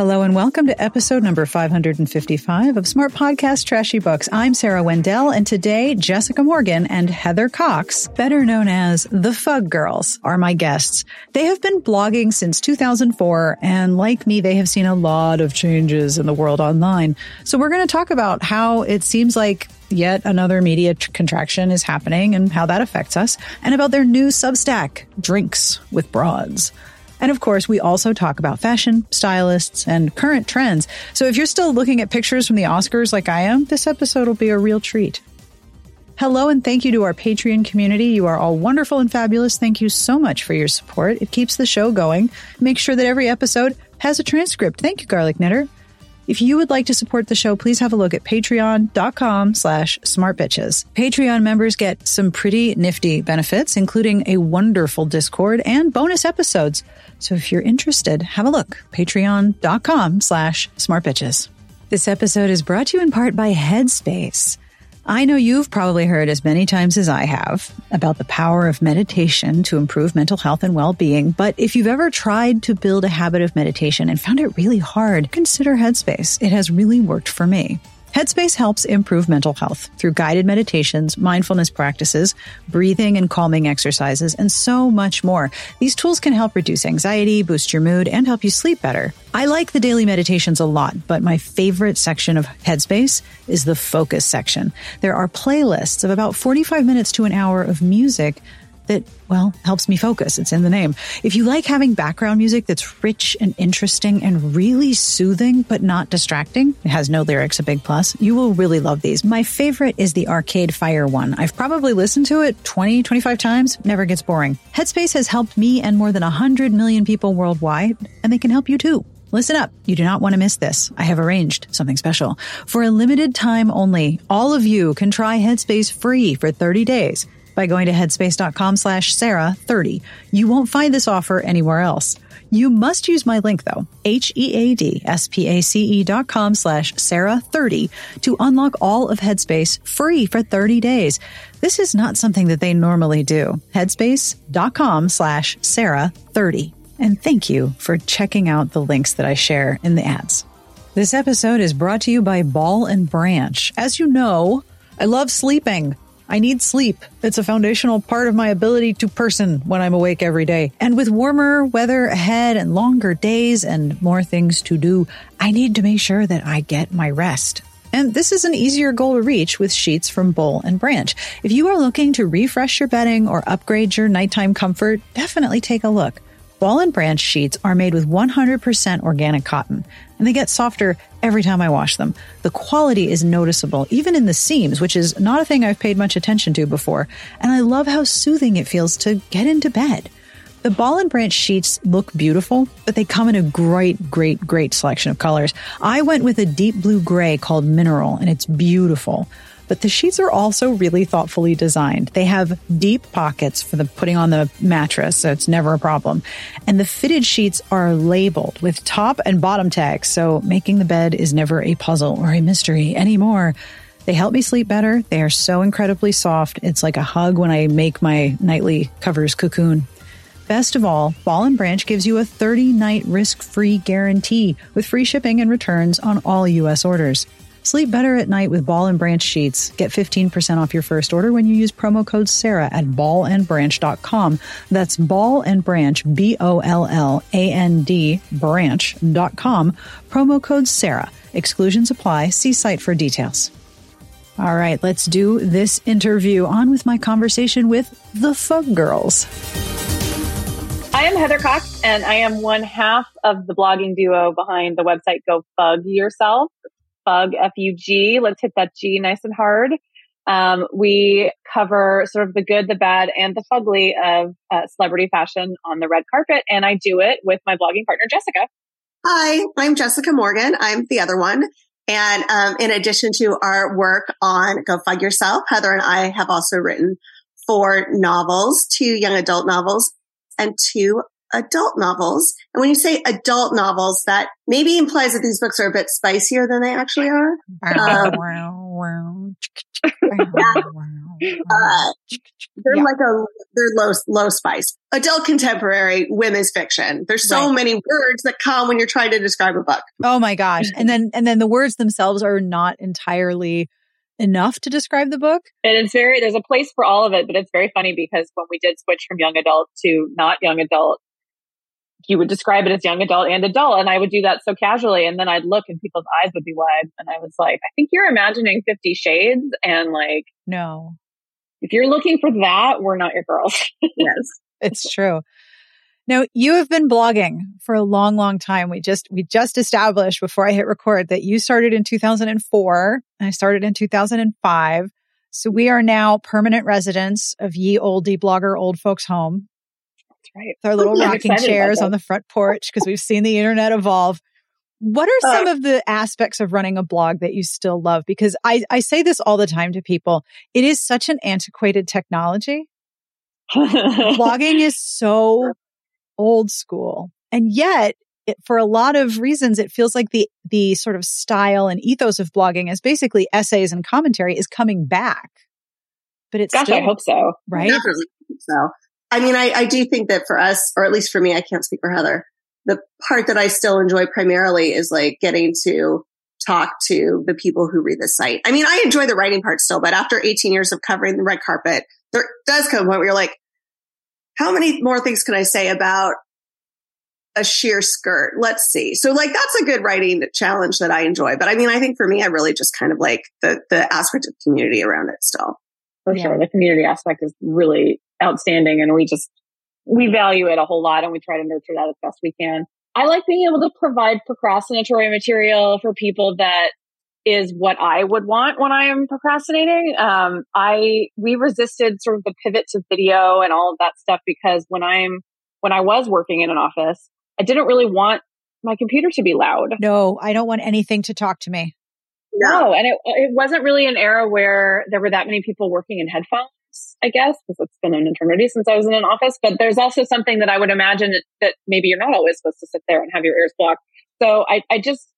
Hello and welcome to episode number 555 of Smart Podcast Trashy Books. I'm Sarah Wendell and today Jessica Morgan and Heather Cocks, better known as the Fug Girls, are my guests. They have been blogging since 2004 and like me, they have seen a lot of changes in the world online. So we're going to talk about how it seems like yet another media tr- contraction is happening and how that affects us and about their new Substack, Drinks with Broads. And of course, we also talk about fashion, stylists, and current trends. So if you're still looking at pictures from the Oscars like I am, this episode will be a real treat. Hello and thank you to our Patreon community. You are all wonderful and fabulous. Thank you so much for your support. It keeps the show going. Make sure that every episode has a transcript. Thank you, Garlic Knitter. If you would like to support the show, please have a look at patreon.com slash smartbitches. Patreon members get some pretty nifty benefits, including a wonderful Discord and bonus episodes. So if you're interested, have a look. Patreon.com slash smartbitches. This episode is brought to you in part by Headspace. I know you've probably heard as many times as I have about the power of meditation to improve mental health and well-being. But if you've ever tried to build a habit of meditation and found it really hard, consider Headspace. It has really worked for me. Headspace helps improve mental health through guided meditations, mindfulness practices, breathing and calming exercises, and so much more. These tools can help reduce anxiety, boost your mood, and help you sleep better. I like the daily meditations a lot, but my favorite section of Headspace is the focus section. There are playlists of about 45 minutes to an hour of music that, well, helps me focus. It's in the name. If you like having background music that's rich and interesting and really soothing, but not distracting, it has no lyrics, a big plus, you will really love these. My favorite is the Arcade Fire one. I've probably listened to it 20, 25 times, never gets boring. Headspace has helped me and more than 100 million people worldwide, and they can help you too. Listen up. You do not want to miss this. I have arranged something special. For a limited time only, all of you can try Headspace free for 30 days by going to headspace.com slash Sarah 30. You won't find this offer anywhere else. You must use my link though, H-E-A-D-S-P-A-C-E dot com slash Sarah 30 to unlock all of Headspace free for 30 days. This is not something that they normally do. Headspace.com slash Sarah 30. And thank you for checking out the links that I share in the ads. This episode is brought to you by Boll and Branch. As you know, I love sleeping. I need sleep. It's a foundational part of my ability to person when I'm awake every day. And with warmer weather ahead and longer days and more things to do, I need to make sure that I get my rest. And this is an easier goal to reach with sheets from Boll and Branch. If you are looking to refresh your bedding or upgrade your nighttime comfort, definitely take a look. Boll and Branch sheets are made with 100% organic cotton, and they get softer every time I wash them. The quality is noticeable, even in the seams, which is not a thing I've paid much attention to before, and I love how soothing it feels to get into bed. The Boll and Branch sheets look beautiful, but they come in a great, great, great selection of colors. I went with a deep blue gray called Mineral, and it's beautiful but the sheets are also really thoughtfully designed. They have deep pockets for the putting on the mattress, so it's never a problem. And the fitted sheets are labeled with top and bottom tags, so making the bed is never a puzzle or a mystery anymore. They help me sleep better. They are so incredibly soft. It's like a hug when I make my nightly covers cocoon. Best of all, Boll and Branch gives you a 30 night risk free guarantee with free shipping and returns on all U.S. orders. Sleep better at night with Boll and Branch sheets. Get 15% off your first order when you use promo code Sarah at bollandbranch.com. That's Boll and Branch, B O L L A N D, branch.com. Promo code Sarah. Exclusions apply. See site for details. All right, let's do this interview. On with my conversation with the Fug Girls. I am Heather Cocks, and I am one half of the blogging duo behind the website Go Fug Yourself. Fug, F-U-G. Let's hit that G nice and hard. Um, we cover sort of the good, the bad, and the fugly of uh, celebrity fashion on the red carpet. And I do it with my blogging partner, Jessica. Hi, I'm Jessica Morgan. I'm the other one. And um, in addition to our work on Go Fug Yourself, Heather and I have also written four novels, two young adult novels and two adult novels. And when you say adult novels, that maybe implies that these books are a bit spicier than they actually are. Um, uh, they're yeah. like a they're low low spice adult contemporary women's fiction there's so right. many words that come when you're trying to describe a book oh my gosh and then and then the words themselves are not entirely enough to describe the book and it's very there's a place for all of it but it's very funny because when we did switch from young adult to not young adult you would describe it as young adult and adult. And I would do that so casually. And then I'd look and people's eyes would be wide. And I was like, I think you're imagining 50 shades. And like, no, if you're looking for that, we're not your girls. yes, it's true. Now you have been blogging for a long, long time. We just, we just established before I hit record that you started in 2004 and I started in 2005. So we are now permanent residents of ye old blogger old folks home right. With our little rocking chairs on the front porch because we've seen the internet evolve. What are some uh, of the aspects of running a blog that you still love? Because I, I say this all the time to people. It is such an antiquated technology. Blogging is so old school. And yet, it, for a lot of reasons, it feels like the, the sort of style and ethos of blogging is basically essays and commentary is coming back. But it's Gosh, still, I hope so. Right? Definitely so. I mean, I, I do think that for us, or at least for me, I can't speak for Heather. The part that I still enjoy primarily is like getting to talk to the people who read the site. I mean, I enjoy the writing part still, but after 18 years of covering the red carpet, there does come a point where you're like, how many more things can I say about a sheer skirt? Let's see. So like, that's a good writing challenge that I enjoy. But I mean, I think for me, I really just kind of like the, the aspect of community around it still. For yeah. sure. The community aspect is really outstanding and we just, we value it a whole lot and we try to nurture that as best we can. I like being able to provide procrastinatory material for people that is what I would want when I am procrastinating. Um, I, we resisted sort of the pivot to video and all of that stuff because when I'm, when I was working in an office, I didn't really want my computer to be loud. No, I don't want anything to talk to me. No, no and it, it wasn't really an era where there were that many people working in headphones. I guess, because it's been an eternity since I was in an office. But there's also something that I would imagine that maybe you're not always supposed to sit there and have your ears blocked. So I, I just,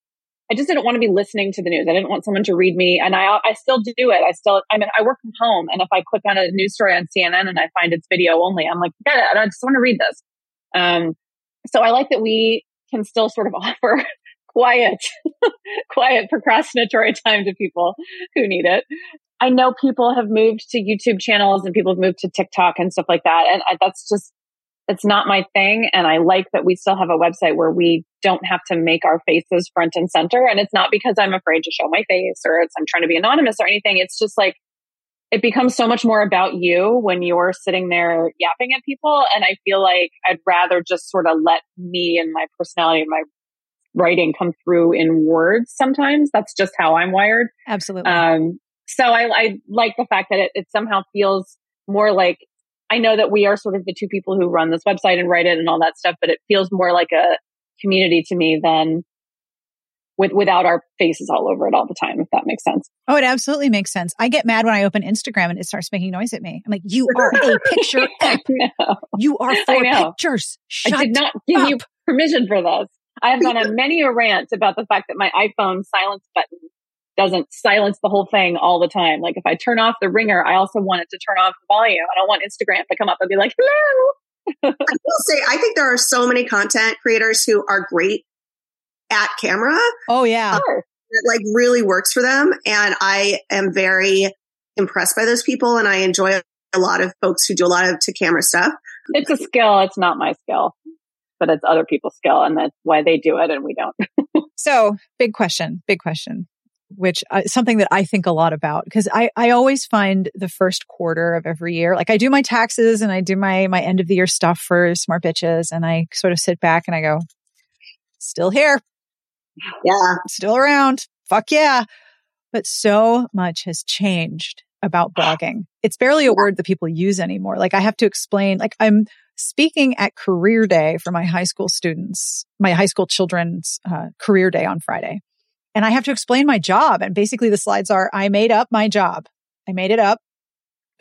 I just didn't want to be listening to the news. I didn't want someone to read me, and I, I still do it. I still, I mean, I work from home, and if I click on a news story on CNN and I find it's video only, I'm like, yeah, I just want to read this. Um, so I like that we can still sort of offer quiet, quiet procrastinatory time to people who need it. I know people have moved to YouTube channels and people have moved to TikTok and stuff like that. And I, that's just, it's not my thing. And I like that we still have a website where we don't have to make our faces front and center. And it's not because I'm afraid to show my face or it's, I'm trying to be anonymous or anything. It's just like, it becomes so much more about you when you're sitting there yapping at people. And I feel like I'd rather just sort of let me and my personality and my writing come through in words sometimes. That's just how I'm wired. Absolutely. Um, so I, I like the fact that it, it somehow feels more like I know that we are sort of the two people who run this website and write it and all that stuff, but it feels more like a community to me than with without our faces all over it all the time, if that makes sense. Oh, it absolutely makes sense. I get mad when I open Instagram and it starts making noise at me. I'm like, you are a picture app. You are for pictures. Shut I did not give up. you permission for this. I have gone on many a rant about the fact that my iPhone silence button doesn't silence the whole thing all the time. Like if I turn off the ringer, I also want it to turn off the volume. I don't want Instagram to come up and be like, hello. I will say, I think there are so many content creators who are great at camera. Oh yeah. It uh, like really works for them. And I am very impressed by those people. And I enjoy a lot of folks who do a lot of to camera stuff. It's a skill. It's not my skill, but it's other people's skill. And that's why they do it and we don't. so big question, big question which uh, something that I think a lot about because I, I always find the first quarter of every year, like I do my taxes and I do my, my end of the year stuff for smart bitches and I sort of sit back and I go, still here. Yeah. Still around. Fuck yeah. But so much has changed about blogging. It's barely a word that people use anymore. Like I have to explain, like I'm speaking at career day for my high school students, my high school children's uh, career day on Friday. And I have to explain my job. And basically the slides are, I made up my job. I made it up.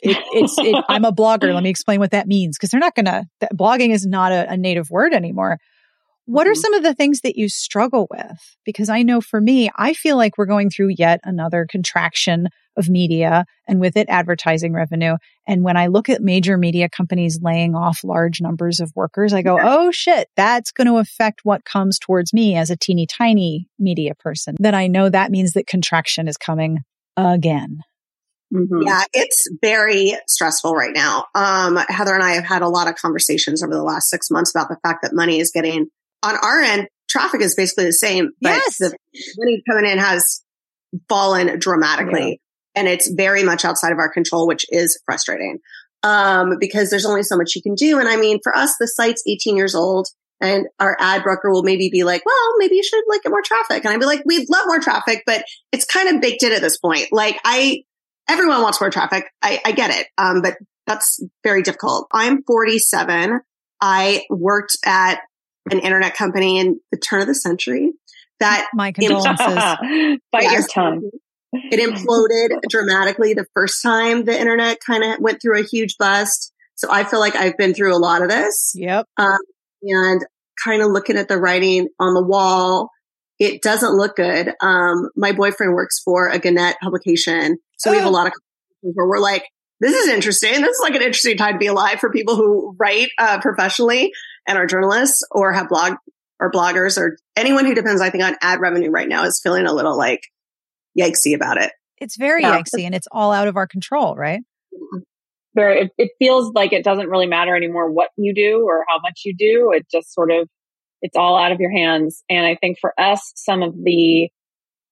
It, it's, it, I'm a blogger. Let me explain what that means. Cause they're not going to, blogging is not a, a native word anymore. What are mm-hmm. some of the things that you struggle with? Because I know for me, I feel like we're going through yet another contraction of media and with it advertising revenue. And when I look at major media companies laying off large numbers of workers, I go, oh shit, that's going to affect what comes towards me as a teeny tiny media person. Then I know that means that contraction is coming again. Mm-hmm. Yeah, it's very stressful right now. Um, Heather and I have had a lot of conversations over the last six months about the fact that money is getting on our end, traffic is basically the same, but yes. the money coming in has fallen dramatically. Yeah. And it's very much outside of our control, which is frustrating. Um, because there's only so much you can do. And I mean, for us, the site's 18 years old and our ad broker will maybe be like, well, maybe you should like get more traffic. And I'd be like, we'd love more traffic, but it's kind of baked in at this point. Like I, everyone wants more traffic. I, I get it. Um, but that's very difficult. I'm 47. I worked at an internet company in the turn of the century that my condolences. Bite yes, your tongue. It imploded dramatically the first time the internet kind of went through a huge bust. So I feel like I've been through a lot of this. Yep. Um, and kind of looking at the writing on the wall, it doesn't look good. Um, my boyfriend works for a Gannett publication. So we have a lot of where we're like, this is interesting. This is like an interesting time to be alive for people who write uh, professionally and are journalists or have blog or bloggers or anyone who depends, I think, on ad revenue right now is feeling a little like yikesy about it. It's very yeah. yikesy and it's all out of our control, right? Very, it, it feels like it doesn't really matter anymore what you do or how much you do. It just sort of, it's all out of your hands. And I think for us, some of the,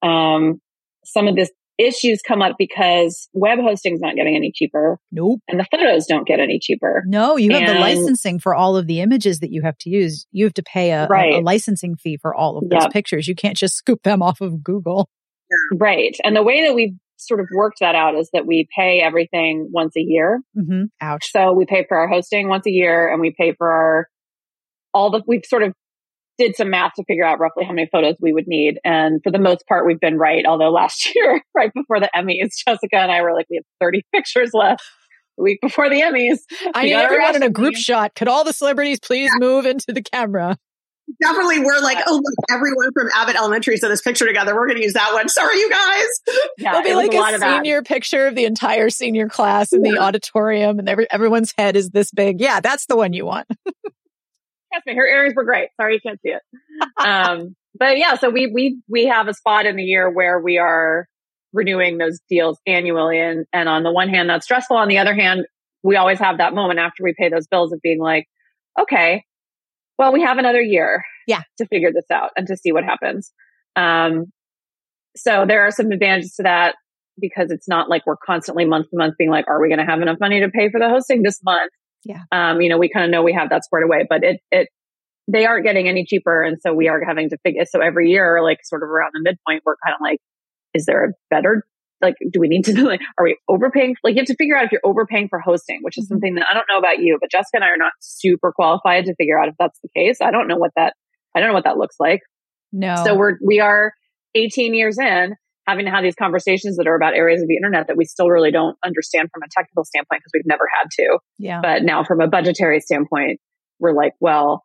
um, some of this issues come up because web hosting is not getting any cheaper. Nope. And the photos don't get any cheaper. No, you have and, the licensing for all of the images that you have to use. You have to pay a, right. a, a licensing fee for all of those yep. pictures. You can't just scoop them off of Google. Right. And the way that we've sort of worked that out is that we pay everything once a year. Mm-hmm. Ouch. So we pay for our hosting once a year and we pay for our all the we've sort of did some math to figure out roughly how many photos we would need. And for the most part, we've been right. Although last year, right before the Emmys, Jessica and I were like, we have 30 pictures left. The week before the Emmys. I need everyone in a group shot. Could all the celebrities please yeah. move into the camera? Definitely, we're like, oh, look, everyone from Abbott Elementary is in this picture together. We're going to use that one. Sorry, you guys. Yeah, It'll be like a, a senior picture of the entire senior class in yeah. the auditorium, and every, everyone's head is this big. Yeah, that's the one you want. Trust me, her earrings were great. Sorry you can't see it. um, but yeah, so we we we have a spot in the year where we are renewing those deals annually, and and on the one hand, that's stressful. On the other hand, we always have that moment after we pay those bills of being like, okay, well, we have another year, yeah, to figure this out and to see what happens. Um, so there are some advantages to that. because it's not like we're constantly month to month being like, are we going to have enough money to pay for the hosting this month? Yeah. Um, you know, we kind of know we have that squared away, but it, it, they aren't getting any cheaper. And so we are having to figure, so every year, like sort of around the midpoint, we're kind of like, is there a better, like, do we need to, like, are we overpaying? Like, you have to figure out if you're overpaying for hosting, which is mm-hmm. something that I don't know about you, but Jessica and I are not super qualified to figure out if that's the case. I don't know what that, I don't know what that looks like. No. So we're, we are 18 years in having to have these conversations that are about areas of the internet that we still really don't understand from a technical standpoint because we've never had to. Yeah. But now from a budgetary standpoint, we're like, well,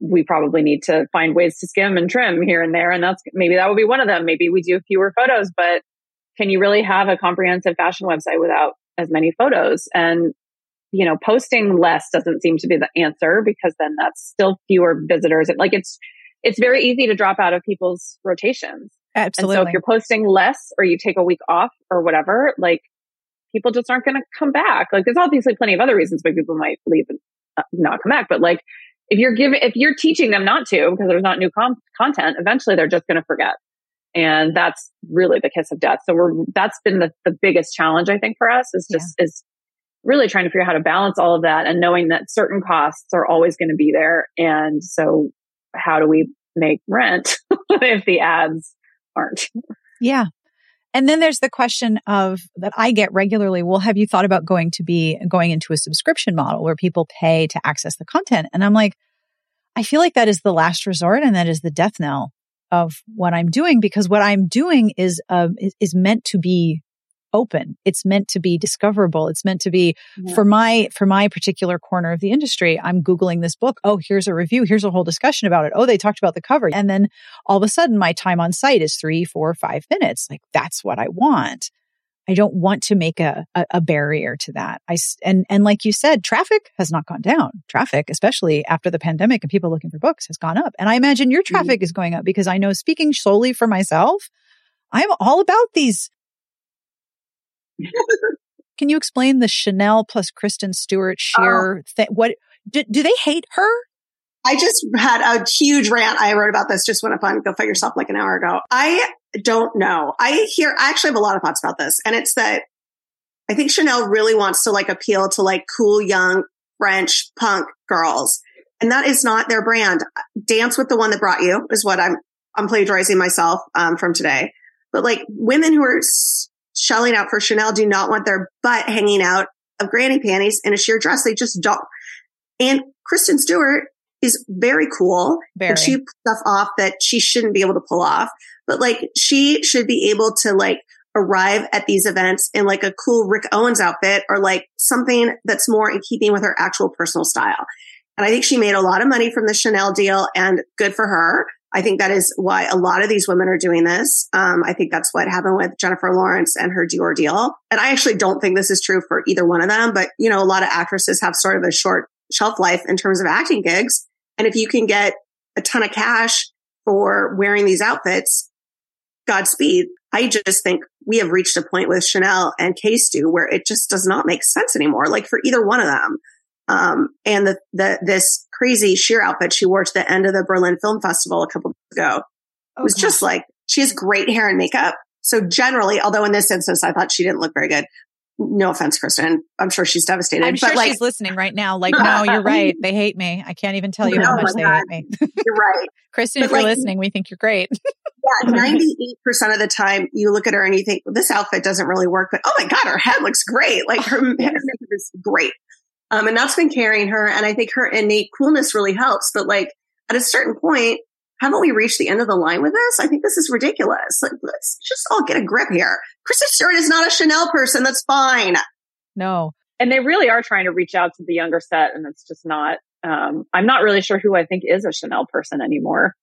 we probably need to find ways to skim and trim here and there. And that's maybe that would be one of them. Maybe we do fewer photos, but can you really have a comprehensive fashion website without as many photos? And, you know, posting less doesn't seem to be the answer because then that's still fewer visitors. And like it's, it's very easy to drop out of people's rotations. Absolutely. And so if you're posting less or you take a week off or whatever, like people just aren't going to come back. Like there's obviously plenty of other reasons why people might leave and uh, not come back, but like if you're giving, if you're teaching them not to because there's not new com- content, eventually they're just going to forget. And that's really the kiss of death. So we're, that's been the, the biggest challenge, I think, for us is just, yeah. is really trying to figure out how to balance all of that and knowing that certain costs are always going to be there. And so how do we make rent if the ads aren't. Yeah. And then there's the question of that I get regularly. Well, have you thought about going to be going into a subscription model where people pay to access the content? And I'm like, I feel like that is the last resort and that is the death knell of what I'm doing because what I'm doing is, uh, is, is meant to be open. It's meant to be discoverable. It's meant to be yeah. for my, for my particular corner of the industry. I'm Googling this book. Oh, here's a review. Here's a whole discussion about it. Oh, they talked about the cover. And then all of a sudden my time on site is three, four, five minutes. Like that's what I want. I don't want to make a, a, a, barrier to that. I, and, and like you said, traffic has not gone down. Traffic, especially after the pandemic and people looking for books has gone up. And I imagine your mm-hmm. traffic mm-hmm. is going up because I know speaking solely for myself, I'm all about these Can you explain the Chanel plus Kristen Stewart sheer oh. thing? What do, do they hate her? I just had a huge rant. I wrote about this just went up on Go Fug Yourself like an hour ago. I don't know. I hear, I actually have a lot of thoughts about this. And it's that I think Chanel really wants to like appeal to like cool, young French punk girls. And that is not their brand. Dance with the one that brought you is what I'm, I'm plagiarizing myself, um, from today. But like women who are shelling out for Chanel do not want their butt hanging out of granny panties in a sheer dress. They just don't. And Kristen Stewart is very cool. Very. And she stuff off that she shouldn't be able to pull off. But like she should be able to like arrive at these events in like a cool Rick Owens outfit or like something that's more in keeping with her actual personal style. And I think she made a lot of money from the Chanel deal and good for her. I think that is why a lot of these women are doing this. Um, I think that's what happened with Jennifer Lawrence and her Dior deal. And I actually don't think this is true for either one of them, but you know, a lot of actresses have sort of a short shelf life in terms of acting gigs. And if you can get a ton of cash for wearing these outfits, Godspeed. I just think we have reached a point with Chanel and KStew where it just does not make sense anymore. Like for either one of them. Um, and the, the, this crazy sheer outfit she wore to the end of the Berlin Film Festival a couple ago oh, was just like, she has great hair and makeup. So generally, although in this instance, I thought she didn't look very good. No offense, Kristen. I'm sure she's devastated. I'm sure but like, she's listening right now. Like, no, you're right. They hate me. I can't even tell you how much they hate me. you're right. Kristen, but if you're listening, we think you're great. yeah, 98% of the time you look at her and you think, well, this outfit doesn't really work, but oh my God, her head looks great. Like her oh, head is great. Um, and that's been carrying her. And I think her innate coolness really helps. But like at a certain point, haven't we reached the end of the line with this? I think this is ridiculous. Like, let's just all get a grip here. Kristen Stewart is not a Chanel person. That's fine. No. And they really are trying to reach out to the younger set. And it's just not, um, I'm not really sure who I think is a Chanel person anymore.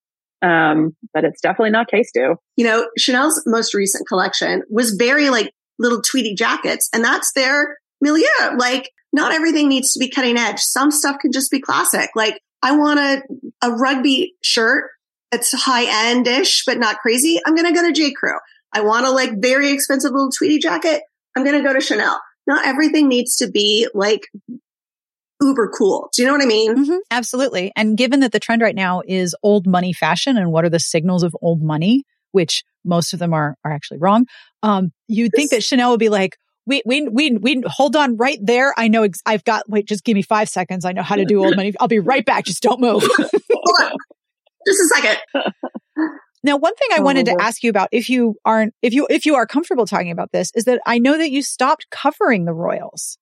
Um, but it's definitely not KStew. You know, Chanel's most recent collection was very like little tweedy jackets and that's their milieu. Like not everything needs to be cutting edge. Some stuff can just be classic. Like I want a, a rugby shirt that's high end-ish, but not crazy. I'm going to go to J. Crew. I want a like very expensive little tweedy jacket. I'm going to go to Chanel. Not everything needs to be like uber cool. Do you know what I mean? Mm-hmm, absolutely. And given that the trend right now is old money fashion and what are the signals of old money, which most of them are are actually wrong. Um, you'd think that Chanel would be like, we, we, we, we hold on right there. I know ex- I've got, wait, just give me five seconds. I know how to do old money. I'll be right back. Just don't move. Just a second. Now, one thing I wanted to oh. ask you about, if you aren't, if you, if you are comfortable talking about this, is that I know that you stopped covering the royals.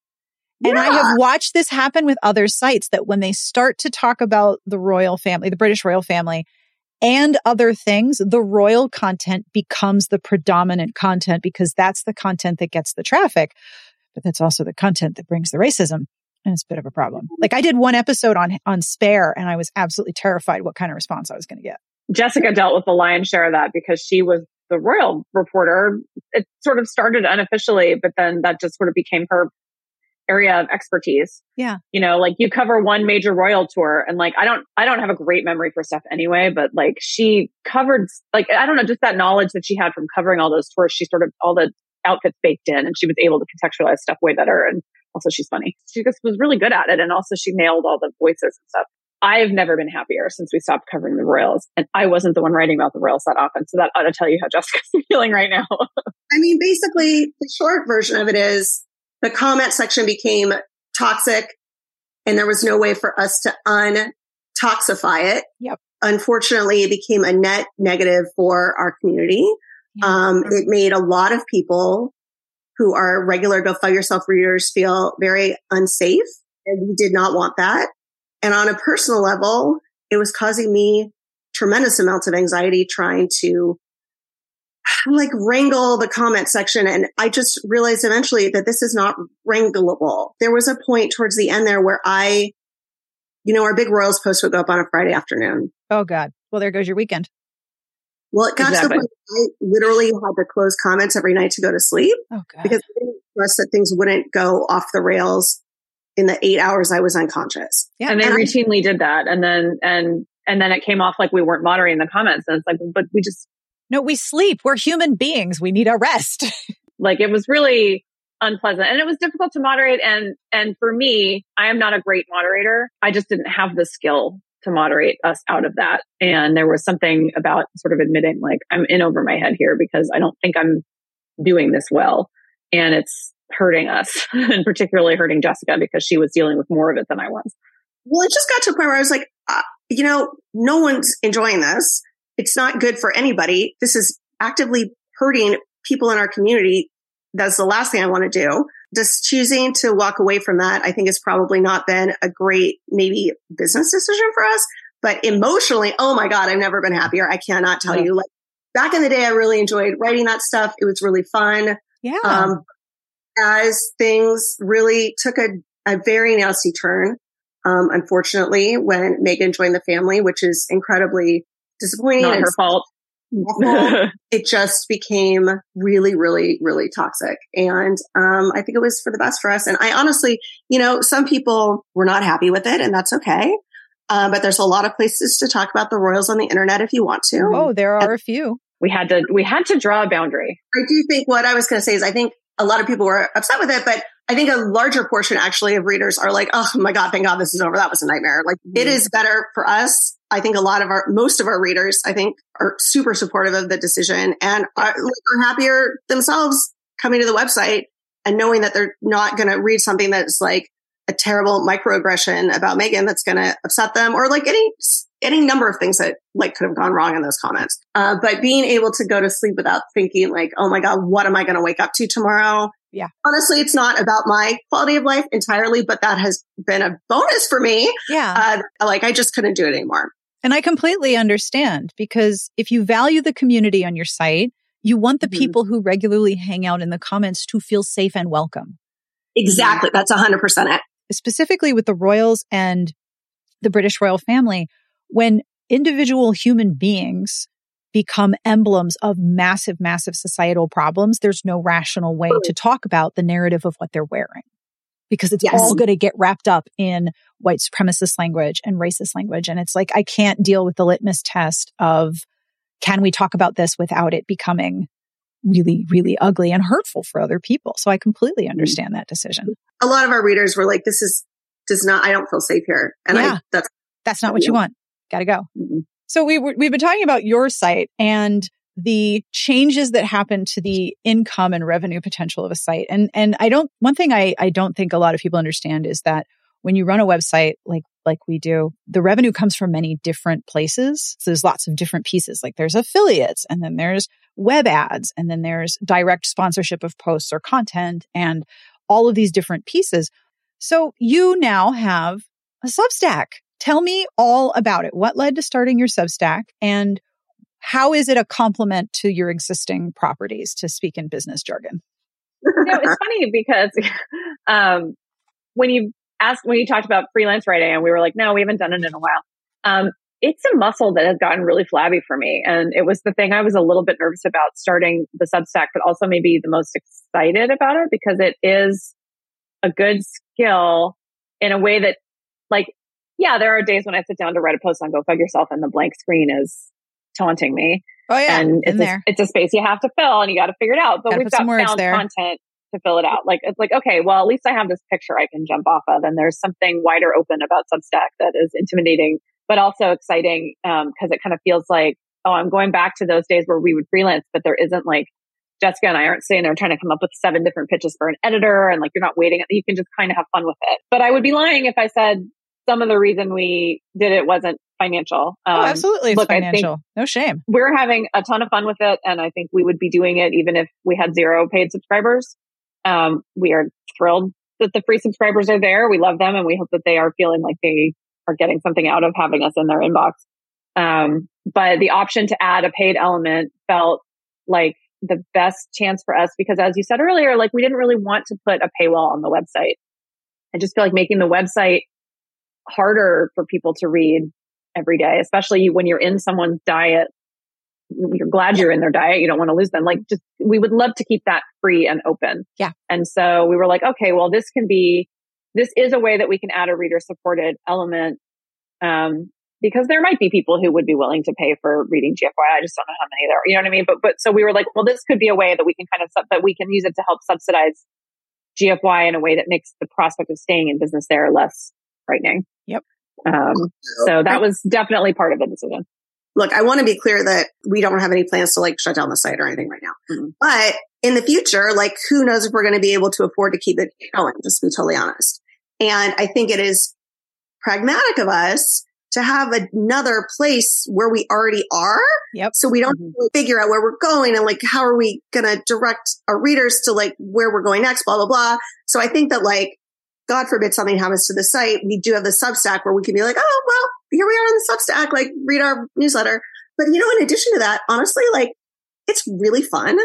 And I have watched this happen with other sites that when they start to talk about the royal family, the British royal family, and other things, the royal content becomes the predominant content because that's the content that gets the traffic. But that's also the content that brings the racism. And it's a bit of a problem. Like I did one episode on, on Spare and I was absolutely terrified what kind of response I was going to get. Jessica dealt with the lion's share of that because she was the royal reporter. It sort of started unofficially, but then that just sort of became her area of expertise. Yeah. You know, like you cover one major royal tour and like I don't I don't have a great memory for stuff anyway, but like she covered like I don't know, just that knowledge that she had from covering all those tours, she sort of all the outfits baked in and she was able to contextualize stuff way better and also she's funny. She just was really good at it and also she nailed all the voices and stuff. I've never been happier since we stopped covering the Royals. And I wasn't the one writing about the Royals that often. So that ought to tell you how Jessica's feeling right now. I mean, basically, the short version of it is the comment section became toxic and there was no way for us to untoxify it. Yep. Unfortunately, it became a net negative for our community. Yeah. Um, it made a lot of people who are regular Go Fug Yourself readers feel very unsafe. And we did not want that. And on a personal level, it was causing me tremendous amounts of anxiety trying to like wrangle the comment section. And I just realized eventually that this is not wrangleable. There was a point towards the end there where I, you know, our big Royals post would go up on a Friday afternoon. Oh God. Well, there goes your weekend. Well, it got Exactly. to the point I literally had to close comments every night to go to sleep Oh God. because I didn't trust that things wouldn't go off the rails in the eight hours I was unconscious. yeah. and they And I- routinely did that. And then, and, and then it came off like we weren't moderating the comments. And it's like, but we just, no, we sleep. We're human beings. We need a rest. like it was really unpleasant and it was difficult to moderate. And, and for me, I am not a great moderator. I just didn't have the skill to moderate us out of that. And there was something about sort of admitting like I'm in over my head here because I don't think I'm doing this well. And it's hurting us and particularly hurting Jessica because she was dealing with more of it than I was. Well, it just got to a point where I was like, uh, you know, no one's enjoying this. It's not good for anybody. This is actively hurting people in our community. That's the last thing I want to do. Just choosing to walk away from that, I think has probably not been a great, maybe business decision for us. But emotionally, oh my God, I've never been happier. I cannot tell Yeah. you. Like back in the day, I really enjoyed writing that stuff. It was really fun. Yeah. Um, as things really took a, a very nasty turn, um, unfortunately, when Meghan joined the family, which is incredibly disappointing. Not and her fault. it just became really, really, really toxic. And, um, I think it was for the best for us. And I honestly, you know, some people were not happy with it and that's okay. Uh, but there's a lot of places to talk about the Royals on the internet if you want to. oh, there are a few. we had to, we had to draw a boundary. I do think what I was going to say is I think a lot of people were upset with it, but I think a larger portion actually of readers are like, oh my God, thank God this is over. That was a nightmare. Like it is better for us. I think a lot of our, most of our readers, I think are super supportive of the decision and are, are happier themselves coming to the website and knowing that they're not going to read something that's like a terrible microaggression about Meghan that's going to upset them or like any, any number of things that like could have gone wrong in those comments. Uh, but being able to go to sleep without thinking like, oh my God, what am I going to wake up to tomorrow? Yeah. Honestly, it's not about my quality of life entirely, but that has been a bonus for me. Yeah. Uh, like I just couldn't do it anymore. And I completely understand because if you value the community on your site, you want the Mhm. people who regularly hang out in the comments to feel safe and welcome. Exactly. That's a hundred percent it. Specifically with the royals and the British royal family, when individual human beings become emblems of massive, massive societal problems, there's no rational way to talk about the narrative of what they're wearing because it's Yes. all going to get wrapped up in white supremacist language and racist language. And it's like, I can't deal with the litmus test of can we talk about this without it becoming really, really ugly and hurtful for other people? So I completely understand that decision. A lot of our readers were like, this is, does not, I don't feel safe here. And Yeah. I, that's, That's not what you want. Got to go. Mhm. So we we've been talking about your site and the changes that happen to the income and revenue potential of a site. And and I don't one thing I I don't think a lot of people understand is that when you run a website like like we do, the revenue comes from many different places. So there's lots of different pieces. Like there's affiliates and then there's web ads and then there's direct sponsorship of posts or content and all of these different pieces. So you now have a Substack. Tell me all about it. What led to starting your Substack and how is it a complement to your existing properties to speak in business jargon? you know, it's funny because um, when you asked, when you talked about freelance writing and we were like, no, we haven't done it in a while. Um, it's a muscle that has gotten really flabby for me. And it was the thing I was a little bit nervous about starting the Substack, but also maybe the most excited about it because it is a good skill in a way that like, yeah, there are days when I sit down to write a post on Go Fug Yourself and the blank screen is taunting me. Oh yeah. And it's. A, it's a space you have to fill and you got to figure it out. But Gotta we've got found there. content to fill it out. Like, it's like, okay, well, at least I have this picture I can jump off of. And there's something wider open about Substack that is intimidating, but also exciting. Um, cause it kind of feels like, oh, I'm going back to those days where we would freelance, but there isn't like Jessica and I aren't sitting there trying to come up with seven different pitches for an editor. And like, you're not waiting. You can just kind of have fun with it. But I would be lying if I said some of the reason we did it wasn't financial. oh, Um, absolutely. It's look, I think- financial. no shame. we're having a ton of fun with it and i think we would be doing it even if we had zero paid subscribers um, we are thrilled that the free subscribers are there we love them and we hope that they are feeling like they are getting something out of having us in their inbox um, but the option to add a paid element felt like the best chance for us because as you said earlier like we didn't really want to put a paywall on the website i just feel like making the website harder for people to read every day, especially when you're in someone's diet. You're glad you're in their diet. You don't want to lose them. Like just, we would love to keep that free and open. Yeah. And so we were like, okay, well, this can be, this is a way that we can add a reader supported element. Um, because there might be people who would be willing to pay for reading GFY. I just don't know how many there are. You know what I mean? But, but so we were like, well, this could be a way that we can kind of, sub- that we can use it to help subsidize GFY in a way that makes the prospect of staying in business there less frightening. Yep. Um, so that was definitely part of the decision. Look, I want to be clear that we don't have any plans to like shut down the site or anything right now. Mhm. But in the future, like who knows if we're going to be able to afford to keep it going, just to be totally honest. And I think it is pragmatic of us to have another place where we already are. Yep. So we don't Mhm. figure out where we're going and like how are we going to direct our readers to like where we're going next, blah, blah, blah. So I think that like, God forbid something happens to the site, we do have the Substack where we can be like, oh, well, here we are on the Substack, like read our newsletter. But you know, in addition to that, honestly, like it's really fun.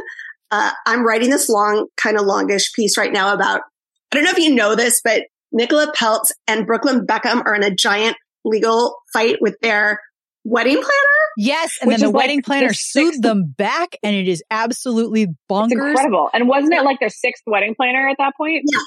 Uh, I'm writing this long, kind of longish piece right now about, I don't know if you know this, but Nicola Peltz and Brooklyn Beckham are in a giant legal fight with their wedding planner. Yes. And then the is like wedding planner sued sixth- them back and it is absolutely It's bonkers. incredible. And wasn't it like their sixth wedding planner at that point? Yes.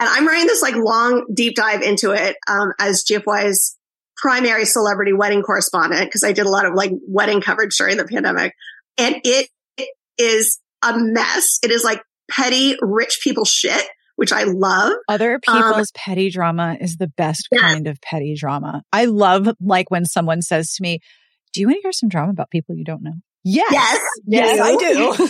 And I'm writing this like long deep dive into it um, as GFY's primary celebrity wedding correspondent because I did a lot of like wedding coverage during the pandemic. And it, it is a mess. It is like petty rich people shit, which I love. Other Um, people's petty drama is the best Yeah. kind of petty drama. I love like when someone says to me, Do you want to hear some drama about people you don't know? Yes. Yes. Yes, Yes. I do.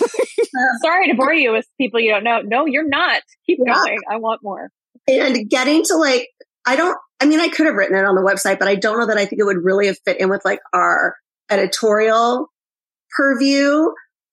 Sorry to bore you with people you don't know. No, you're not. Keep Yeah. going. I want more. and getting to like i don't i mean i could have written it on the website but i don't know that i think it would really have fit in with like our editorial purview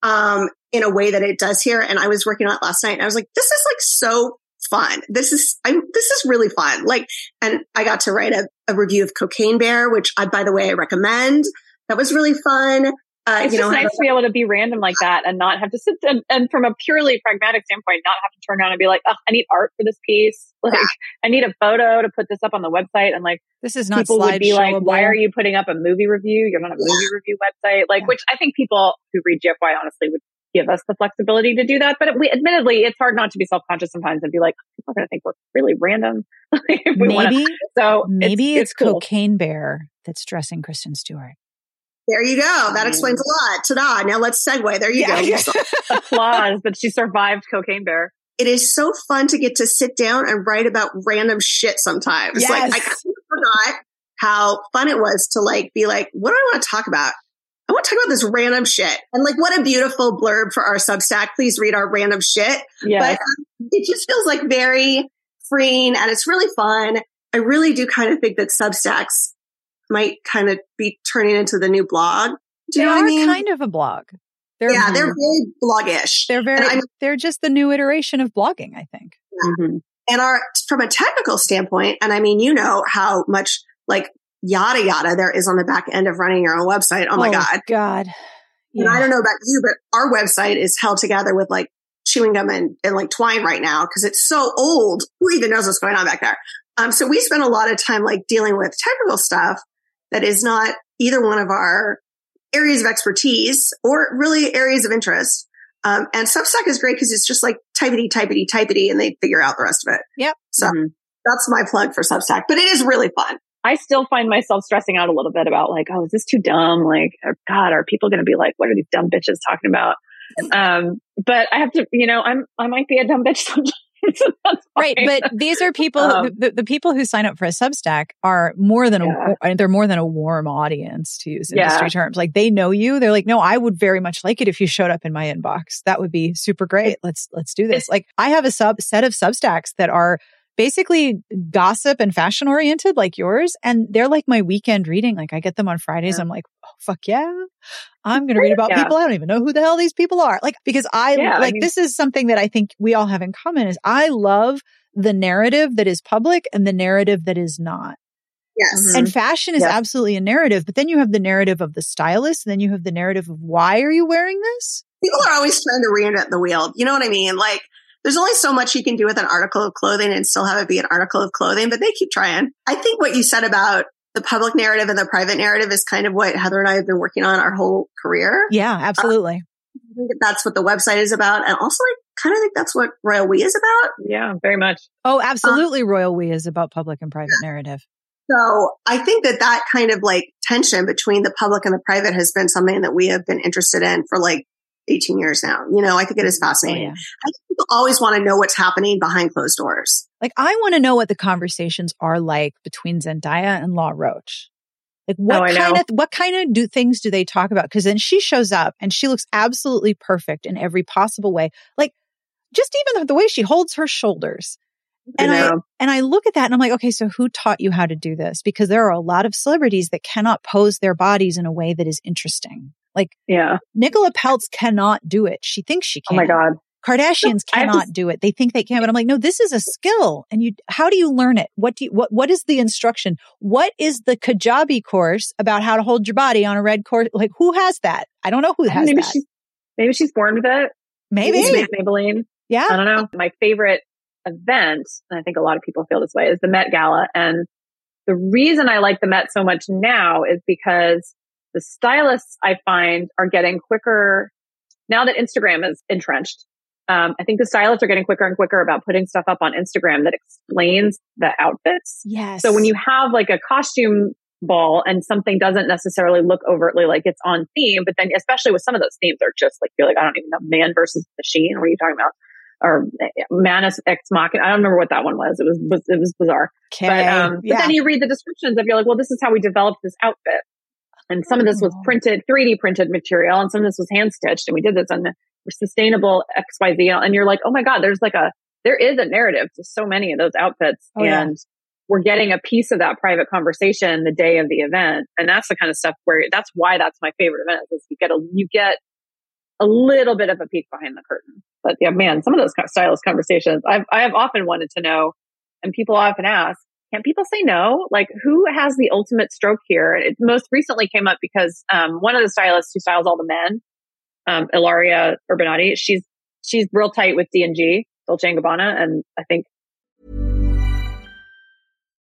um in a way that it does here and i was working on it last night and i was like this is like so fun this is i'm this is really fun like and i got to write a, a review of cocaine bear which i by the way i recommend that was really fun uh It's you know just nice to be able to be random like that and not have to sit and, and from a purely pragmatic standpoint, not have to turn around and be like, oh, I need art for this piece. Like, Yeah. I need a photo to put this up on the website. And like, This is not people would be like, slideshowable. why are you putting up a movie review? You're not a movie review website. Like, Yeah. which I think people who read GFY honestly would give us the flexibility to do that. But we, admittedly, it's hard not to be self-conscious sometimes and be like, people are going to think we're really random. if we wanna- Maybe, so maybe it's, cool. Cocaine Bear that's dressing Kristen Stewart. There you go that explains a lot ta-da now let's segue there you Yeah. go Applause that she survived Cocaine Bear. it is so fun to get to sit down and write about random shit sometimes. Like I Yes. kind of forgot how fun it was to like be like, what do I want to talk about? I want to talk about this random shit. And like, what a beautiful blurb for our Substack. Please read our random shit. Yes. But um, it just feels like very freeing and it's really fun. I really do kind of think that Substacks might kind of be turning into the new blog. Do you they know are what I mean? kind of a blog. They're, yeah, they're very bloggish. they're very they're just the new iteration of blogging. I think. Mhm. and our from a technical standpoint, and I mean, you know how much like yada yada there is on the back end of running your own website. Oh my God. God. And I don't know about you, but our website is held together with like chewing gum and, and like twine right now because it's so old. Who even knows what's going on back there? Um, so we spend a lot of time like dealing with technical stuff that is not either one of our areas of expertise or really areas of interest. Um, and Substack is great because it's just like typity, typity, typity, and they figure out the rest of it. Yep. So Mhm. that's my plug for Substack, but it is really fun. I still find myself stressing out a little bit about like, oh, is this too dumb? Like, oh, God, are people going to be like, what are these dumb bitches talking about? Um, but I have to, you know, I'm, I might be a dumb bitch sometimes. so Right, but these are people. Um, the, the people who sign up for a Substack are more than Yeah. a. They're more than a warm audience to use Yeah. industry terms. Like they know you. They're like, no, I would very much like it if you showed up in my inbox. That would be super great. Let's let's do this. Like I have a sub set of Substacks that are basically gossip and fashion oriented like yours and they're like my weekend reading like i get them on fridays Yeah. i'm like oh, fuck yeah i'm going to read about Yeah. people i don't even know who the hell these people are like because i Yeah, I like mean- this is something that i think we all have in common is i love the narrative that is public and the narrative that is not Yes. And mm-hmm. fashion is Yes. absolutely a narrative but then you have the narrative of the stylist and then you have the narrative of why are you wearing this People are always trying to reinvent the wheel. You know what I mean? Like, there's only so much you can do with an article of clothing and still have it be an article of clothing, but they keep trying. I think what you said about the public narrative and the private narrative is kind of what Heather and I have been working on our whole career. yeah absolutely I think that's what the website is about. And also, I kind of think that's what Royal We is about. yeah, very much. oh um, absolutely royal we is about public and private narrative So I think that that kind of like tension between the public and the private has been something that we have been interested in for like 18 years now. You know, I think it is mm-hmm. Oh, fascinating. yeah. I think people always want to know what's happening behind closed doors. Like, I want to know what the conversations are like between Zendaya and Law Roach. Like, what Oh, kind of what kind of do things do they talk about? Because then she shows up and she looks absolutely perfect in every possible way. Like, just even the way she holds her shoulders. And I I and I look at that and I'm like, okay, so who taught you how to do this? Because there are a lot of celebrities that cannot pose their bodies in a way that is interesting. Like yeah. Nicola Peltz cannot do it. She thinks she can. Oh my God. Kardashians I have to cannot do it. They think they can, but I'm like, no, this is a skill. And you, how do you learn it? What do you, what, what is the instruction? What is the Kajabi course about how to hold your body on a red course? Like, who has that? I don't know who has maybe that. she's maybe she's born with it. Maybe. Maybe Maybelline. Yeah. I don't know. My favorite event, and I think a lot of people feel this way, is the Met Gala. And the reason I like the Met so much now is because the stylists I find are getting quicker now that Instagram is entrenched. Um, I think the stylists are getting quicker and quicker about putting stuff up on Instagram that explains the outfits. Yes. So when you have like a costume ball and something doesn't necessarily look overtly like it's on theme, but then especially with some of those themes are just like, you're like, I don't even know, man versus machine. What are you talking about? Or eh, Manus Ex Machina. I don't remember what that one was. It was, was it was bizarre. okay. But, um, but then you read the descriptions of you're like, well, this is how we developed this outfit. And some of this was Oh. printed, 3D printed material, and some of this was hand stitched. And we did this on the sustainable XYZ. And you're like, oh my God, there's like a, there is a narrative to so many of those outfits. Oh, yeah. and we're getting a piece of that private conversation the day of the event. And that's the kind of stuff where that's why that's my favorite event is you get a, you get a little bit of a peek behind the curtain. But yeah, man, some of those kind of stylist conversations, I've, I have often wanted to know, and people often ask, can people say no? Like, who has the ultimate stroke here? It most recently came up because um, one of the stylists who styles all the men, um, Ilaria Urbinati, she's she's real tight with D and G, Dolce and Gabbana, and I think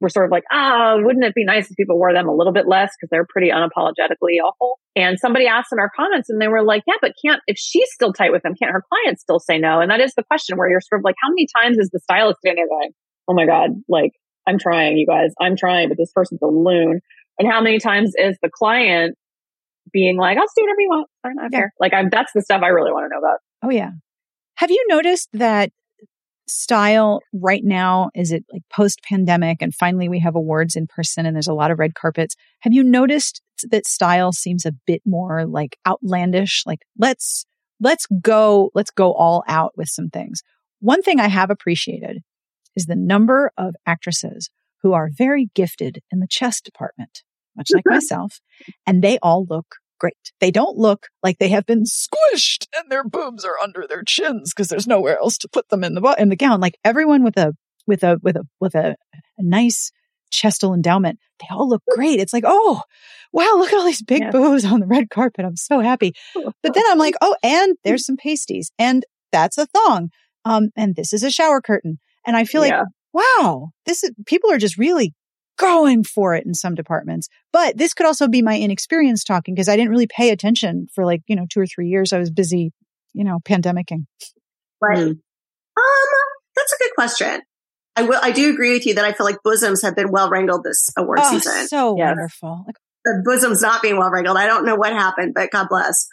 we're sort of like, ah, wouldn't it be nice if people wore them a little bit less because they're pretty unapologetically awful? And somebody asked in our comments and they were like, yeah, but can't, if she's still tight with them, can't her clients still say no? And that is the question where you're sort of like, how many times is the stylist standing there going, oh my God, like, I'm trying, you guys, I'm trying, but this person's a loon. And how many times is the client being like, I'll do whatever you want. I don't care. Like, I'm, that's the stuff I really want to know about. Oh, yeah. Have you noticed that style right now? Is it like post pandemic and finally we have awards in person and there's a lot of red carpets? Have you noticed that style seems a bit more like outlandish? Like, let's, let's go, let's go all out with some things. One thing I have appreciated is the number of actresses who are very gifted in the chest department, much like myself, and they all look great. They don't look like they have been squished and their boobs are under their chins because there's nowhere else to put them in the in the gown. Like everyone with a with a with a with a, a nice chestal endowment, they all look great. It's like, oh, wow, look at all these big Yes. boobs on the red carpet. I'm so happy. But then I'm like, oh, and there's some pasties, and that's a thong, um, and this is a shower curtain, and I feel like, wow, this is people are just really going for it in some departments. But this could also be my inexperience talking because I didn't really pay attention for like you know two or three years. I was busy, you know, pandemicing. Right. Um, that's a good question. I will. I do agree with you that I feel like bosoms have been well wrangled this award Oh, season. so Yes. wonderful! Like, the bosoms not being well wrangled. I don't know what happened, but God bless.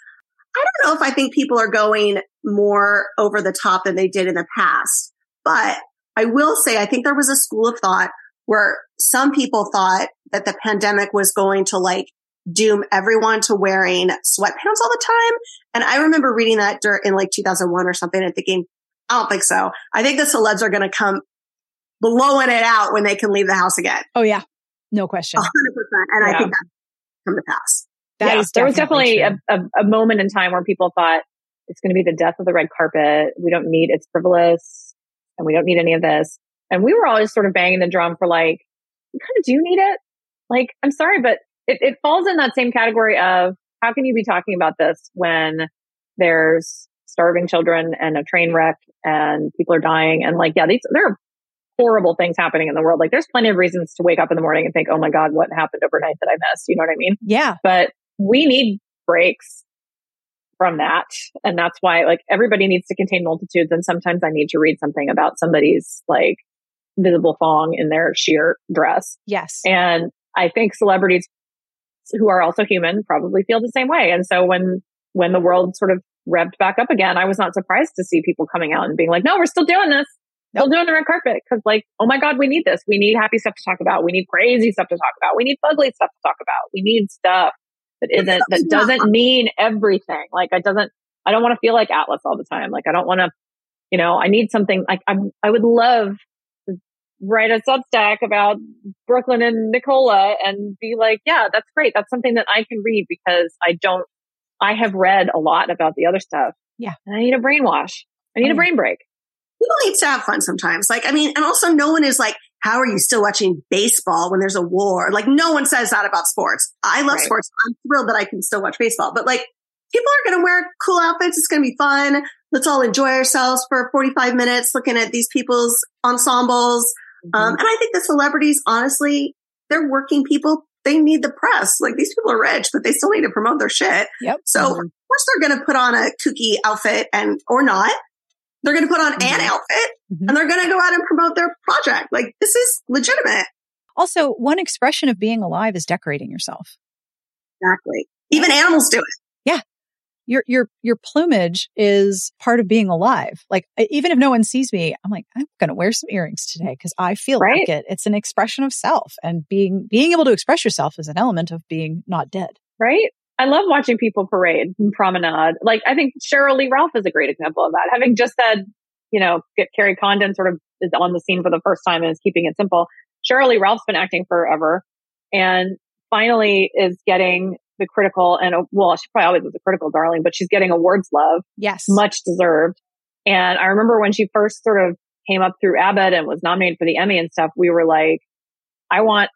I don't know if I think people are going more over the top than they did in the past, but I will say I think there was a school of thought where some people thought that the pandemic was going to like doom everyone to wearing sweatpants all the time. And I remember reading that dur- in like 2001 or something and thinking, I don't think so. I think the celebs are going to come blowing it out when they can leave the house again. oh yeah, no question. 100%. And I think that's come to pass. That yeah, is there was definitely a, a, a moment in time where people thought it's going to be the death of the red carpet. We don't need it's frivolous and we don't need any of this. And we were always sort of banging the drum for like, we kind of do need it. Like, I'm sorry, but it, it falls in that same category of how can you be talking about this when there's starving children and a train wreck and people are dying and like, yeah, these, there are horrible things happening in the world. Like there's plenty of reasons to wake up in the morning and think, oh my God, what happened overnight that I missed? You know what I mean? yeah, but we need breaks from that. And that's why like everybody needs to contain multitudes. And sometimes I need to read something about somebody's like visible thong in their sheer dress. yes, And I think celebrities who are also human probably feel the same way. And so when, when the world sort of revved back up again, I was not surprised to see people coming out and being like, no, we're still doing this. Still doing the red carpet. Cause like, oh my God, we need this. We need happy stuff to talk about. We need crazy stuff to talk about. We need ugly stuff to talk about. We need stuff that isn't, that doesn't mean everything. Like it doesn't, I don't want to feel like Atlas all the time. Like I don't want to, you know, I need something like I'm, I would love write a Substack about Brooklyn and Nicola and be like, yeah, that's great. That's something that I can read because I don't, I have read a lot about the other stuff. Yeah. And I need a brainwash. I need Oh, a brain break. People need to have fun sometimes. Like, I mean, and also no one is like, how are you still watching baseball when there's a war? Like, no one says that about sports. I love Right. sports. I'm thrilled that I can still watch baseball, but like, people are going to wear cool outfits. It's going to be fun. Let's all enjoy ourselves for 45 minutes looking at these people's ensembles. Mm-hmm. Um, and I think the celebrities, honestly, they're working people. They need the press. Like these people are rich, but they still need to promote their shit. Yep. So Mhm. of course they're going to put on a kooky outfit and, or not. They're going to put on an Mhm. outfit Mhm. and they're going to go out and promote their project. Like this is legitimate. Also, one expression of being alive is decorating yourself. Exactly. Even animals do it. Your your your plumage is part of being alive. Like even if no one sees me, I'm like I'm going to wear some earrings today because I feel Right. like it. It's an expression of self, and being being able to express yourself is an element of being not dead. right? I love watching people parade and promenade. Like I think Sheryl Lee Ralph is a great example of that. Having just said, you know, get Kerry Condon sort of is on the scene for the first time and is keeping it simple. Sheryl Lee Ralph's been acting forever and finally is getting the critical and uh, well, she probably always was a critical darling, but she's getting awards love. Yes. Much deserved. And I remember when she first sort of came up through Abbott and was nominated for the Emmy and stuff, we were like, I want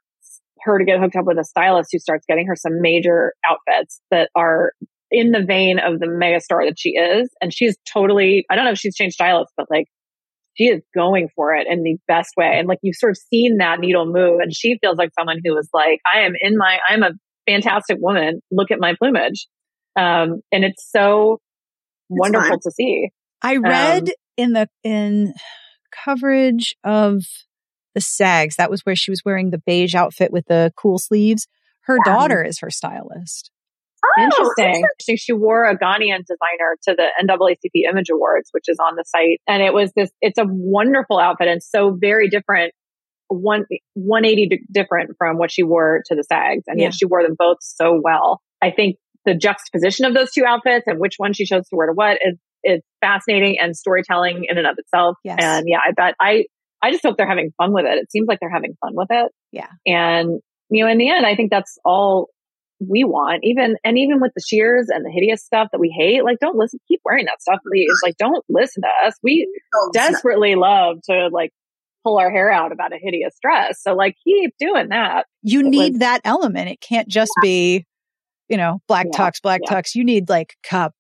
her to get hooked up with a stylist who starts getting her some major outfits that are in the vein of the megastar that she is. And she's totally, I don't know if she's changed stylists, but like she is going for it in the best way. And like you've sort of seen that needle move. And she feels like someone who is like, I am in my, I'm a fantastic woman. Look at my plumage. Um, and it's so wonderful fun. to see. I read um, in the, in coverage of the SAGs, that was where she was wearing the beige outfit with the cool sleeves. Her yeah. daughter is her stylist. Oh, interesting. interesting. She wore a Ghanaian designer to the NAACP Image Awards, which is on the site. And it was this, it's a wonderful outfit and so very different, one, 180 different from what she wore to the SAGs. And yeah. yet she wore them both so well. I think the juxtaposition of those two outfits and which one she chose to wear to what is, is fascinating and storytelling in and of itself. Yes. And yeah, I bet I, I just hope they're having fun with it. It seems like they're having fun with it. Yeah. And, you know, in the end, I think that's all we want. Even, and even with the shears and the hideous stuff that we hate, like, don't listen, keep wearing that stuff, please. Like, don't listen to us. We desperately love to like pull our hair out about a hideous dress. So like, keep doing that. You it need was, that element. It can't just yeah. be, you know, black yeah, tux, black yeah. tux. You need like, pow.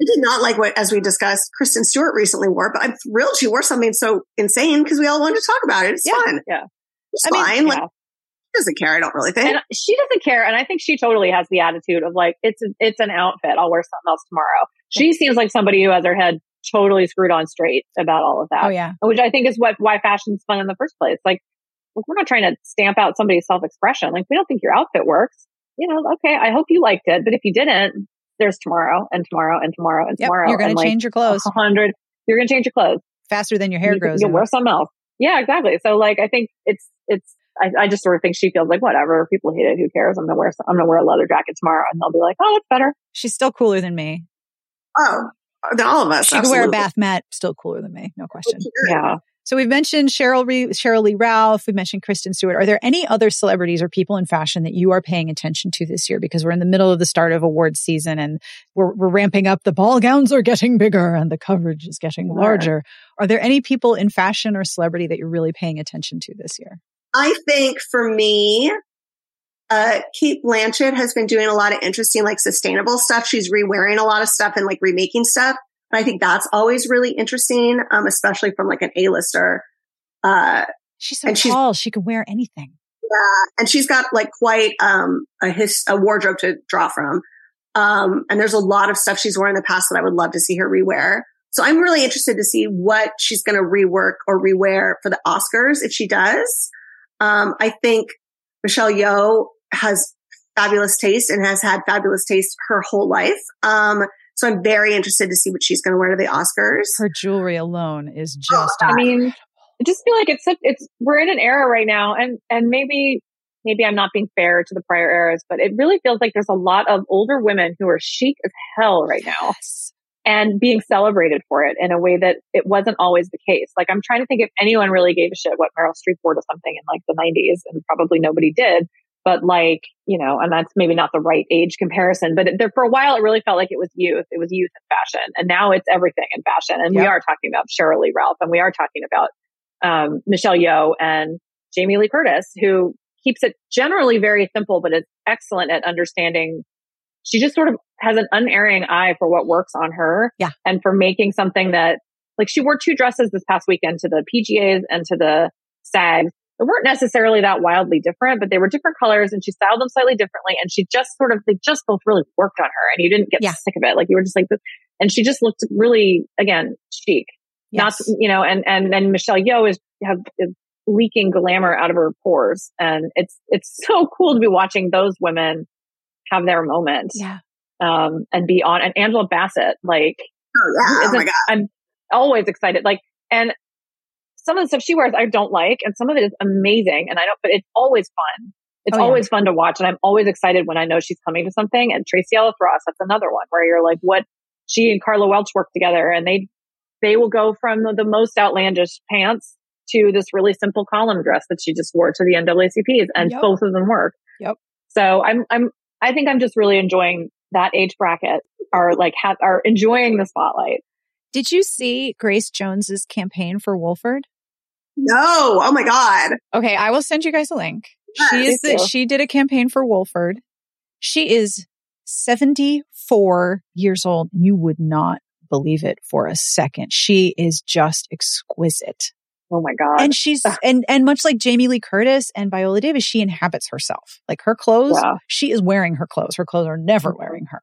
I did not like what, as we discussed, Kristen Stewart recently wore, but I'm thrilled she wore something so insane because we all wanted to talk about it. It's yeah, fun. Yeah. It's I fine. Mean, like, yeah. she doesn't care. I don't really think. And she doesn't care. And I think she totally has the attitude of like, it's, it's an outfit. I'll wear something else tomorrow. She seems like somebody who has her head totally screwed on straight about all of that. Oh, yeah. Which I think is what, why fashion's fun in the first place. Like, we're not trying to stamp out somebody's self expression. Like, we don't think your outfit works. You know, okay, I hope you liked it. But if you didn't, there's tomorrow and tomorrow and tomorrow and yep, tomorrow. You're going to change your clothes. hundred. You're going to change your clothes faster than your hair you, grows. You'll wear something else. Yeah, exactly. So like, I think it's, it's, I, I, just sort of think she feels like whatever. People hate it. Who cares? I'm going to wear, I'm going to wear a leather jacket tomorrow and they'll be like, oh, it's better. She's still cooler than me. Oh, all of us. She could wear a bath mat, still cooler than me. No oh, question. Yeah. So we've mentioned Sheryl, Re- Sheryl Lee Ralph. We mentioned Kristen Stewart. Are there any other celebrities or people in fashion that you are paying attention to this year? Because we're in the middle of the start of awards season and we're, we're ramping up. The ball gowns are getting bigger and the coverage is getting larger. Are there any people in fashion or celebrity that you're really paying attention to this year? I think for me, uh, Cate Blanchett has been doing a lot of interesting, like sustainable stuff. She's re-wearing a lot of stuff and like remaking stuff. And I think that's always really interesting, um, especially from like an A-lister. Uh, she's so tall. She's, she can wear anything. Yeah. And she's got like quite, um, a his, a wardrobe to draw from. Um, and there's a lot of stuff she's worn in the past that I would love to see her rewear. So I'm really interested to see what she's going to rework or rewear for the Oscars if she does. Um, I think Michelle Yeoh has fabulous taste and has had fabulous taste her whole life. Um, so I'm very interested to see what she's going to wear to the Oscars. Her jewelry alone is just. Oh, I mean, I just feel like it's it's we're in an era right now, and and maybe maybe I'm not being fair to the prior eras, but it really feels like there's a lot of older women who are chic as hell right now. Yes. And being celebrated for it in a way that it wasn't always the case. Like I'm trying to think if anyone really gave a shit what Meryl Streep wore to something in like the 90s, and probably nobody did but like, you know, and that's maybe not the right age comparison, but there, for a while, it really felt like it was youth. It was youth and fashion. And now it's everything in fashion. And yep. we are talking about Sheryl Lee Ralph and we are talking about, um, Michelle Yeoh and Jamie Lee Curtis, who keeps it generally very simple, but is excellent at understanding. She just sort of has an unerring eye for what works on her. Yeah. And for making something that, like, she wore two dresses this past weekend to the PGAs and to the SAGs they weren't necessarily that wildly different, but they were different colors and she styled them slightly differently. And she just sort of, they just both really worked on her and you didn't get yeah. sick of it. Like you were just like, and she just looked really, again, chic. Yes. Not, you know, and, and then Michelle Yeoh is, have, is leaking glamour out of her pores. And it's, it's so cool to be watching those women have their moment. Yeah. Um, and be on, and Angela Bassett, like, oh, yeah. oh my God. I'm always excited. Like, and some of the stuff she wears I don't like, and some of it is amazing. And I don't, but it's always fun. It's oh, always fun to watch. And I'm always excited when I know she's coming to something. And Tracee Ellis Ross, that's another one where you're like, what she and Karla Welch work together and they, they will go from the, the most outlandish pants to this really simple column dress that she just wore to the NAACPs and Yep. both of them work. Yep. So I'm, I'm, I think I'm just really enjoying that age bracket are like, have, are enjoying the spotlight. Did you see Grace Jones's campaign for Wolford? No. Oh my God. Okay, I will send you guys a link. She is the, she did a campaign for Wolford. She is 74 years old. You would not believe it for a second. She is just exquisite. Oh my God. And she's and and much like Jamie Lee Curtis and Viola Davis, she inhabits herself. Like her clothes, Yeah. she is wearing her clothes. Her clothes are never Mhm. wearing her.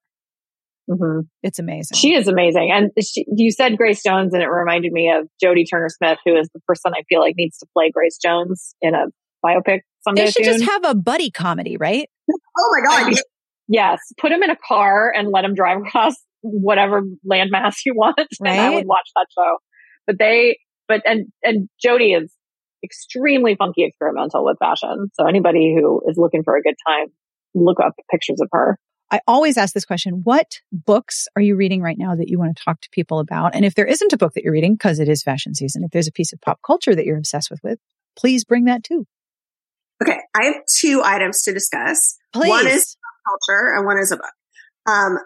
Mhm. It's amazing. She is amazing. And she, you said Grace Jones, and it reminded me of Jodie Turner Smith, who is the person I feel like needs to play Grace Jones in a biopic someday they should soon. just have a buddy comedy, right? Oh my God. Yes, put him in a car and let him drive across whatever landmass you want, and I would watch that show. But they, but and and Jodie is extremely funky experimental with fashion. So anybody who is looking for a good time, look up pictures of her. I always ask this question What books are you reading right now that you want to talk to people about? And if there isn't a book that you're reading, because it is fashion season, if there's a piece of pop culture that you're obsessed with, with please bring that too. Okay. I have two items to discuss. Please. One is pop culture and one is a book. Um,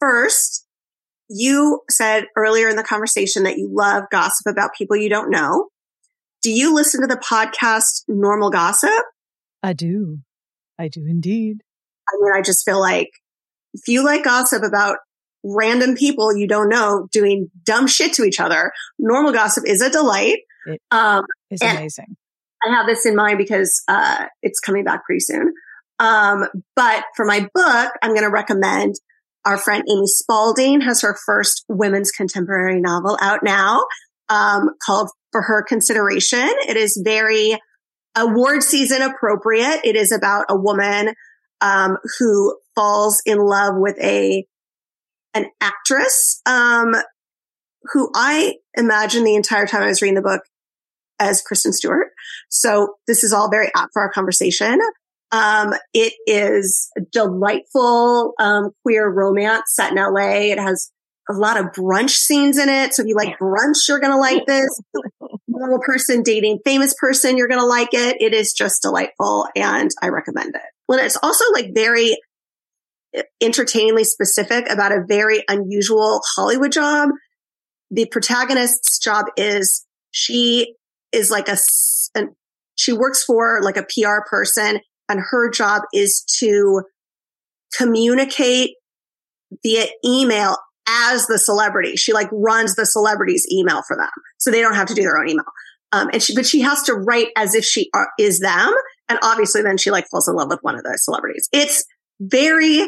first, you said earlier in the conversation that you love gossip about people you don't know. Do you listen to the podcast Normal Gossip? I do. I do indeed. I mean, I just feel like if you like gossip about random people you don't know doing dumb shit to each other, Normal Gossip is a delight. It- um, It's amazing. I have this in mind because uh, it's coming back pretty soon. Um, but for my book, I'm going to recommend our friend Amy Spalding has her first women's contemporary novel out now um, called For Her Consideration. It is very award season appropriate. It is about a woman um, who falls in love with a an actress um, who I imagine the entire time I was reading the book as Kristen Stewart. So this is all very apt for our conversation. Um, it is a delightful, um, queer romance set in LA. It has a lot of brunch scenes in it. So if you like brunch, you're going to like this. Normal person dating famous person, you're going to like it. It is just delightful and I recommend it. Well, it's also like very entertainingly specific about a very unusual Hollywood job. The protagonist's job is she is like a, an, she works for like a PR person and her job is to communicate via email as the celebrity. She like runs the celebrity's email for them. So they don't have to do their own email. Um, and she, but she has to write as if she are, is them. And obviously then she like falls in love with one of those celebrities. It's very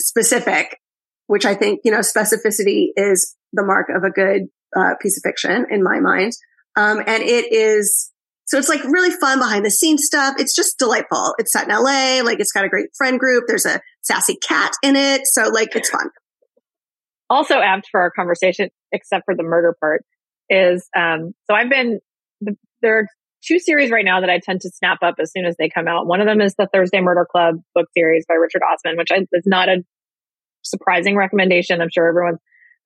specific, which I think, you know, specificity is the mark of a good uh, piece of fiction in my mind. Um, and it is, so it's like really fun behind the scenes stuff. It's just delightful. It's set in LA. Like it's got a great friend group. There's a sassy cat in it. So like it's fun. also apt for our conversation, except for the murder part, is um, so I've been there are two series right now that I tend to snap up as soon as they come out. One of them is the Thursday Murder Club book series by Richard Osman, which I, is not a surprising recommendation. I'm sure everyone's,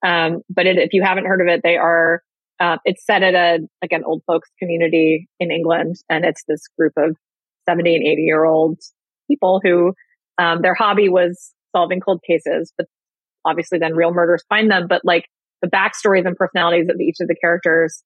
um, but it, if you haven't heard of it, they are. Uh, it's set at a like an old folks community in England, and it's this group of 70 and 80 year old people who um, their hobby was solving cold cases, but obviously then real murders find them. But like the backstories and personalities of each of the characters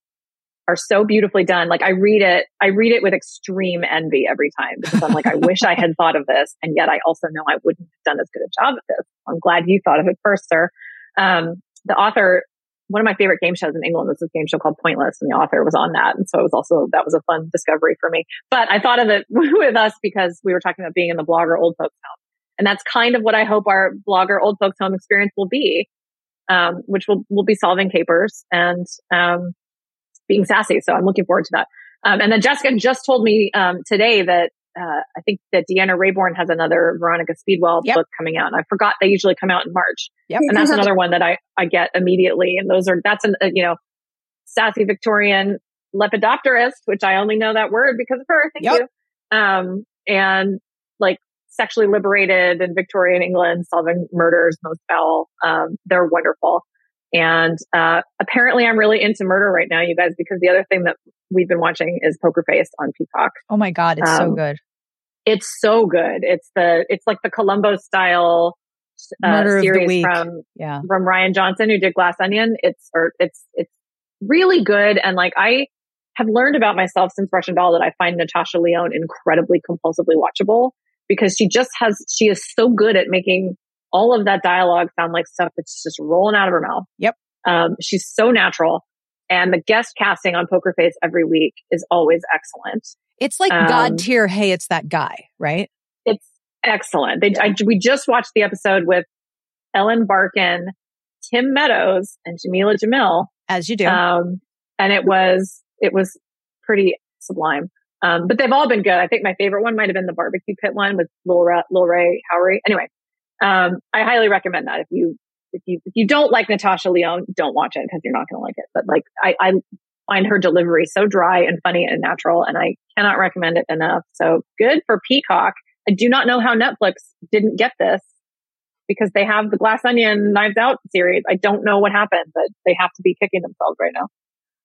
are so beautifully done. Like I read it, I read it with extreme envy every time because I'm like, I wish I had thought of this. And yet I also know I wouldn't have done as good a job at this. I'm glad you thought of it first, sir. Um, the author, one of my favorite game shows in England was this game show called Pointless and the author was on that. And so it was also, that was a fun discovery for me. But I thought of it with us because we were talking about being in the blogger old folks home. And that's kind of what I hope our blogger old folks home experience will be, um, which will, will be solving capers and, um, being sassy. So I'm looking forward to that. Um, and then Jessica just told me, um, today that, uh, I think that Deanna Raybourn has another Veronica Speedwell Yep. book coming out. And I forgot they usually come out in March. Yep. And that's another one that I, I get immediately. And those are, that's an, uh, you know, sassy Victorian lepidopterist, which I only know that word because of her. Thank Yep. you. Um, and like sexually liberated in Victorian England, solving murders most foul. Um, they're wonderful. And uh, apparently, I'm really into murder right now, you guys, because the other thing that we've been watching is Poker Face on Peacock. Oh my god, it's um, so good. It's so good. It's the it's like the Columbo style uh, series from yeah. from Rian Johnson who did Glass Onion. It's or it's it's really good and like I have learned about myself since Russian Doll that I find Natasha Lyonne incredibly compulsively watchable because she just has she is so good at making all of that dialogue sound like stuff that's just rolling out of her mouth. Yep. Um, she's so natural. And the guest casting on Poker Face every week is always excellent. It's like um, God tier. Hey, it's that guy, right? It's excellent. They, I, we just watched the episode with Ellen Barkin, Tim Meadows, and Jameela Jamil. As you do. Um, and it was, it was pretty sublime. Um, but they've all been good. I think my favorite one might have been the barbecue pit one with Lil, Ra- Lil Rel Howery. Anyway, um, I highly recommend that if you if you if you don't like Natasha Lyonne, don't watch it because you're not going to like it. But like I, I find her delivery so dry and funny and natural, and I cannot recommend it enough. So good for Peacock. I do not know how Netflix didn't get this because they have the Glass Onion Knives Out series. I don't know what happened, but they have to be kicking themselves right now.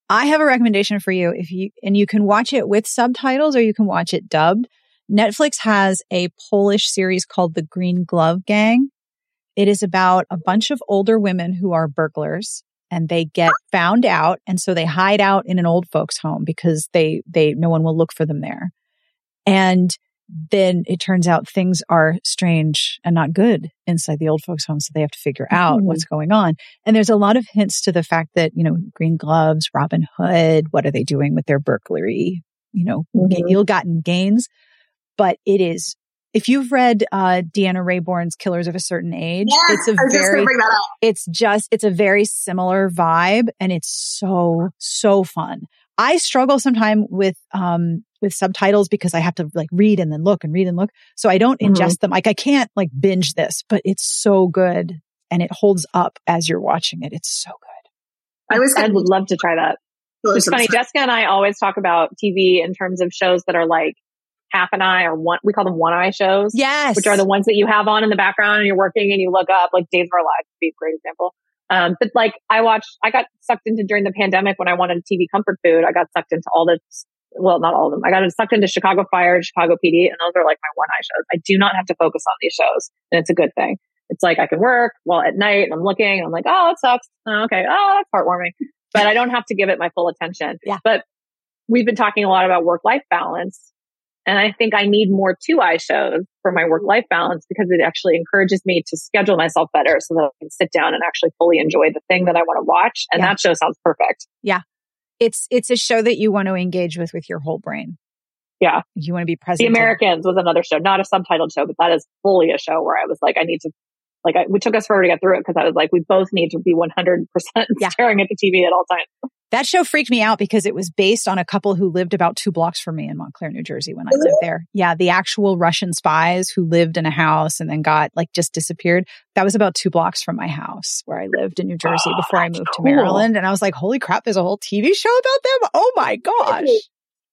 I have a recommendation for you if you and you can watch it with subtitles or you can watch it dubbed. Netflix has a Polish series called The Green Glove Gang. It is about a bunch of older women who are burglars and they get found out. And so they hide out in an old folks home because they, they, no one will look for them there. And then it turns out things are strange and not good inside the old folks home. So they have to figure out mm-hmm. what's going on. And there's a lot of hints to the fact that, you know, green gloves, Robin Hood, what are they doing with their burglary, you know, mm-hmm. ill gotten gains? But it is if you've read uh, Deanna Raybourn's Killers of a Certain Age, it's a very it's just it's a very similar vibe and it's so so fun. I struggle sometimes with um with subtitles because I have to like read and then look and read and look. So I don't mm-hmm. ingest them. Like I can't like binge this, but it's so good and it holds up as you're watching it. It's so good. I was I would love to try that. It's funny. Jessica and I always talk about TV in terms of shows that are like half an eye or one, we call them one eye shows. Yes. Which are the ones that you have on in the background and you're working and you look up, like Days of Our Lives would be a great example. Um, but like I watched, I got sucked into during the pandemic when I wanted TV comfort food. I got sucked into all the, well, not all of them. I got sucked into Chicago Fire, Chicago PD, and those are like my one eye shows. I do not have to focus on these shows, and it's a good thing. It's like I can work while at night and I'm looking and I'm like, oh, it sucks. Oh, okay. Oh, that's heartwarming. But I don't have to give it my full attention. Yeah. But we've been talking a lot about work life balance and I think I need more two eye shows for my work life balance because it actually encourages me to schedule myself better so that I can sit down and actually fully enjoy the thing that I want to watch. And yeah. that show sounds perfect. Yeah. It's, it's a show that you want to engage with with your whole brain. Yeah. You want to be present. The Americans was another show, not a subtitled show, but that is fully a show where I was like, I need to, like, I, we took us forever to get through it because I was like, we both need to be 100% yeah. staring at the TV at all times. That show freaked me out because it was based on a couple who lived about two blocks from me in Montclair, New Jersey when I lived there. Yeah, the actual Russian spies who lived in a house and then got like just disappeared. That was about two blocks from my house where I lived in New Jersey oh, before I moved cool. to Maryland. And I was like, holy crap, there's a whole TV show about them. Oh my gosh.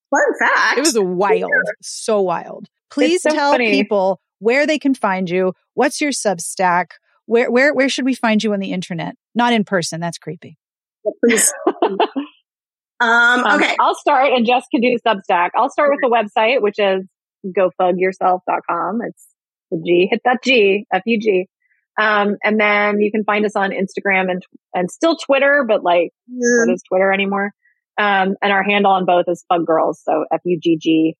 Fun fact. It was wild, so wild. Please so tell funny. people where they can find you. What's your Substack? Where, where, where should we find you on the internet? Not in person. That's creepy please. um, okay. Um, I'll start and Jess can do Substack. I'll start with the website, which is gofugyourself.com. It's the G, hit that G, F-U-G. Um, and then you can find us on Instagram and, and still Twitter, but like, mm. what is Twitter anymore? Um, and our handle on both is Fug Girls. So F-U-G-G-I-R-L-S.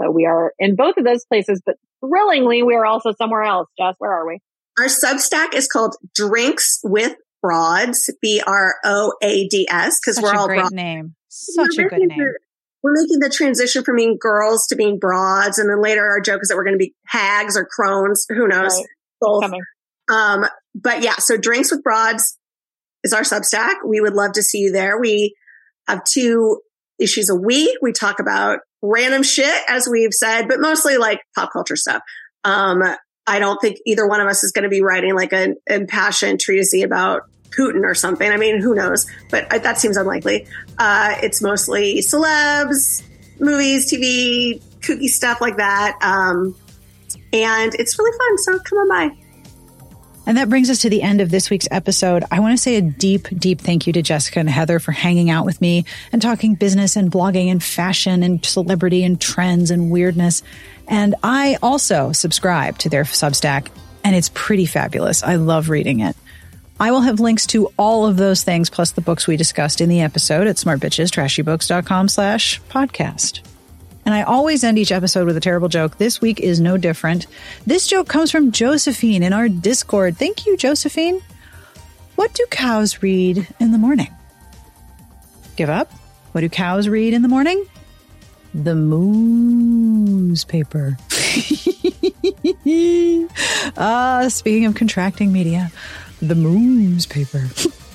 So we are in both of those places, but thrillingly, we are also somewhere else. Jess, where are we? Our Substack is called Drinks with Broads, B R O A D S, because we're all great broad. name. Such we're a good name. We're making the transition from being girls to being broads, and then later our joke is that we're going to be hags or crones. Who knows? Right. Both. Um, but yeah, so drinks with broads is our Substack. We would love to see you there. We have two issues a week. We talk about random shit, as we've said, but mostly like pop culture stuff. Um, I don't think either one of us is going to be writing like an impassioned treatise about Putin or something. I mean, who knows? But that seems unlikely. Uh, it's mostly celebs, movies, TV, kooky stuff like that. Um, and it's really fun. So come on by. And that brings us to the end of this week's episode. I want to say a deep, deep thank you to Jessica and Heather for hanging out with me and talking business and blogging and fashion and celebrity and trends and weirdness. And I also subscribe to their Substack and it's pretty fabulous. I love reading it. I will have links to all of those things plus the books we discussed in the episode at smartbitchestrashybooks.com slash podcast. And I always end each episode with a terrible joke. This week is no different. This joke comes from Josephine in our Discord. Thank you, Josephine. What do cows read in the morning? Give up? What do cows read in the morning? The moose paper. Ah, speaking of contracting media, the moose paper.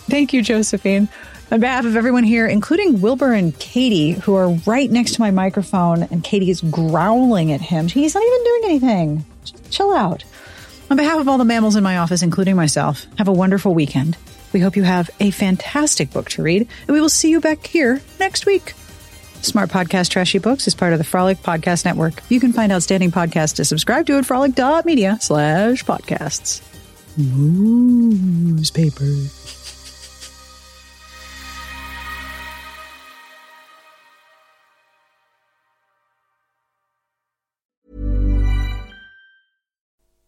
Thank you, Josephine. On behalf of everyone here, including Wilbur and Katie, who are right next to my microphone, and Katie is growling at him. He's not even doing anything. Just chill out. On behalf of all the mammals in my office, including myself, have a wonderful weekend. We hope you have a fantastic book to read, and we will see you back here next week. Smart Podcast Trashy Books is part of the Frolic Podcast Network. You can find outstanding podcasts to subscribe to at frolic.media slash podcasts. Newspaper.